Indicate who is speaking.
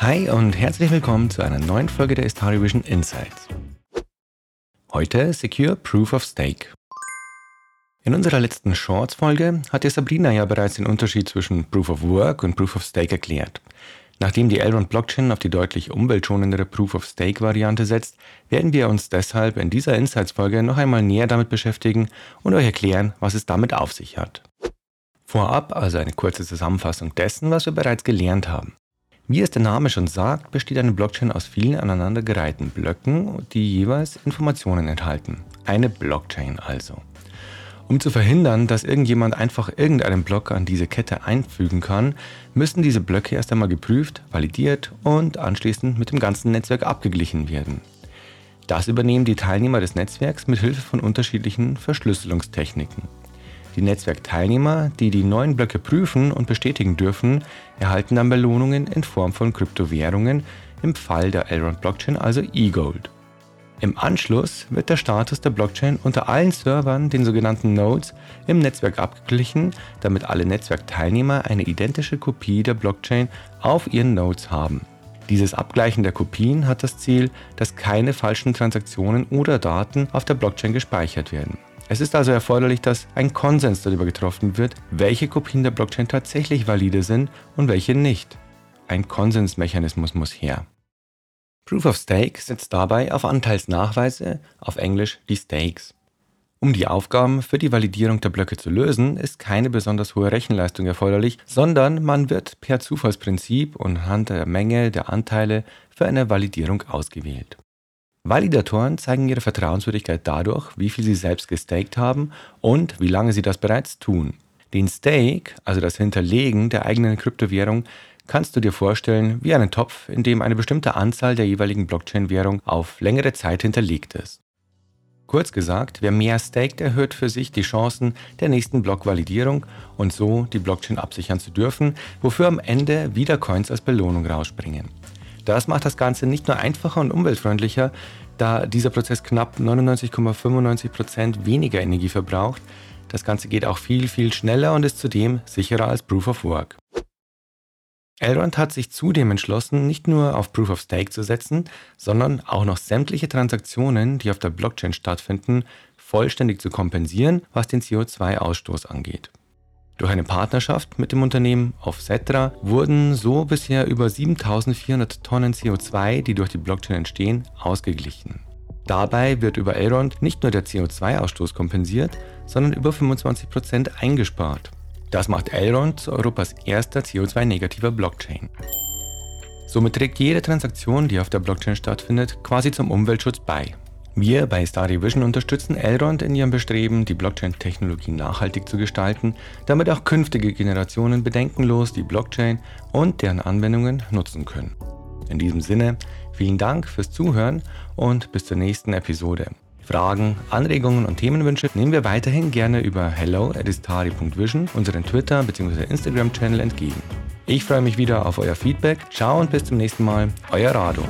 Speaker 1: Hi und herzlich willkommen zu einer neuen Folge der Istari Vision Insights. Heute Secure Proof of Stake. In unserer letzten Shorts-Folge hat dir Sabrina ja bereits den Unterschied zwischen Proof of Work und Proof of Stake erklärt. Nachdem die Elrond Blockchain auf die deutlich umweltschonendere Proof of Stake Variante setzt, werden wir uns deshalb in dieser Insights-Folge noch einmal näher damit beschäftigen und euch erklären, was es damit auf sich hat. Vorab also eine kurze Zusammenfassung dessen, was wir bereits gelernt haben. Wie es der Name schon sagt, besteht eine Blockchain aus vielen aneinandergereihten Blöcken, die jeweils Informationen enthalten. Eine Blockchain also. Um zu verhindern, dass irgendjemand einfach irgendeinen Block an diese Kette einfügen kann, müssen diese Blöcke erst einmal geprüft, validiert und anschließend mit dem ganzen Netzwerk abgeglichen werden. Das übernehmen die Teilnehmer des Netzwerks mit Hilfe von unterschiedlichen Verschlüsselungstechniken. Die Netzwerkteilnehmer, die die neuen Blöcke prüfen und bestätigen dürfen, erhalten dann Belohnungen in Form von Kryptowährungen, im Fall der Elrond Blockchain also eGold. Im Anschluss wird der Status der Blockchain unter allen Servern, den sogenannten Nodes, im Netzwerk abgeglichen, damit alle Netzwerkteilnehmer eine identische Kopie der Blockchain auf ihren Nodes haben. Dieses Abgleichen der Kopien hat das Ziel, dass keine falschen Transaktionen oder Daten auf der Blockchain gespeichert werden. Es ist also erforderlich, dass ein Konsens darüber getroffen wird, welche Kopien der Blockchain tatsächlich valide sind und welche nicht. Ein Konsensmechanismus muss her. Proof of Stake setzt dabei auf Anteilsnachweise, auf Englisch die Stakes. Um die Aufgaben für die Validierung der Blöcke zu lösen, ist keine besonders hohe Rechenleistung erforderlich, sondern man wird per Zufallsprinzip und anhand der Menge der Anteile für eine Validierung ausgewählt. Validatoren zeigen ihre Vertrauenswürdigkeit dadurch, wie viel sie selbst gestaked haben und wie lange sie das bereits tun. Den Stake, also das Hinterlegen der eigenen Kryptowährung, kannst du dir vorstellen wie einen Topf, in dem eine bestimmte Anzahl der jeweiligen Blockchain-Währung auf längere Zeit hinterlegt ist. Kurz gesagt, wer mehr staked, erhöht für sich die Chancen der nächsten Blockvalidierung und so die Blockchain absichern zu dürfen, wofür am Ende wieder Coins als Belohnung rausspringen. Das macht das Ganze nicht nur einfacher und umweltfreundlicher, da dieser Prozess knapp 99,95% weniger Energie verbraucht. Das Ganze geht auch viel, viel schneller und ist zudem sicherer als Proof of Work. Elrond hat sich zudem entschlossen, nicht nur auf Proof of Stake zu setzen, sondern auch noch sämtliche Transaktionen, die auf der Blockchain stattfinden, vollständig zu kompensieren, was den CO2-Ausstoß angeht. Durch eine Partnerschaft mit dem Unternehmen Offsetra wurden so bisher über 7400 Tonnen CO2, die durch die Blockchain entstehen, ausgeglichen. Dabei wird über Elrond nicht nur der CO2-Ausstoß kompensiert, sondern über 25% eingespart. Das macht Elrond zu Europas erster CO2-negativer Blockchain. Somit trägt jede Transaktion, die auf der Blockchain stattfindet, quasi zum Umweltschutz bei. Wir bei Starry Vision unterstützen Elrond in ihrem Bestreben, die Blockchain-Technologie nachhaltig zu gestalten, damit auch künftige Generationen bedenkenlos die Blockchain und deren Anwendungen nutzen können. In diesem Sinne, vielen Dank fürs Zuhören und bis zur nächsten Episode. Fragen, Anregungen und Themenwünsche nehmen wir weiterhin gerne über hello@istari.vision, unseren Twitter- bzw. Instagram-Channel entgegen. Ich freue mich wieder auf euer Feedback. Ciao und bis zum nächsten Mal. Euer Rado.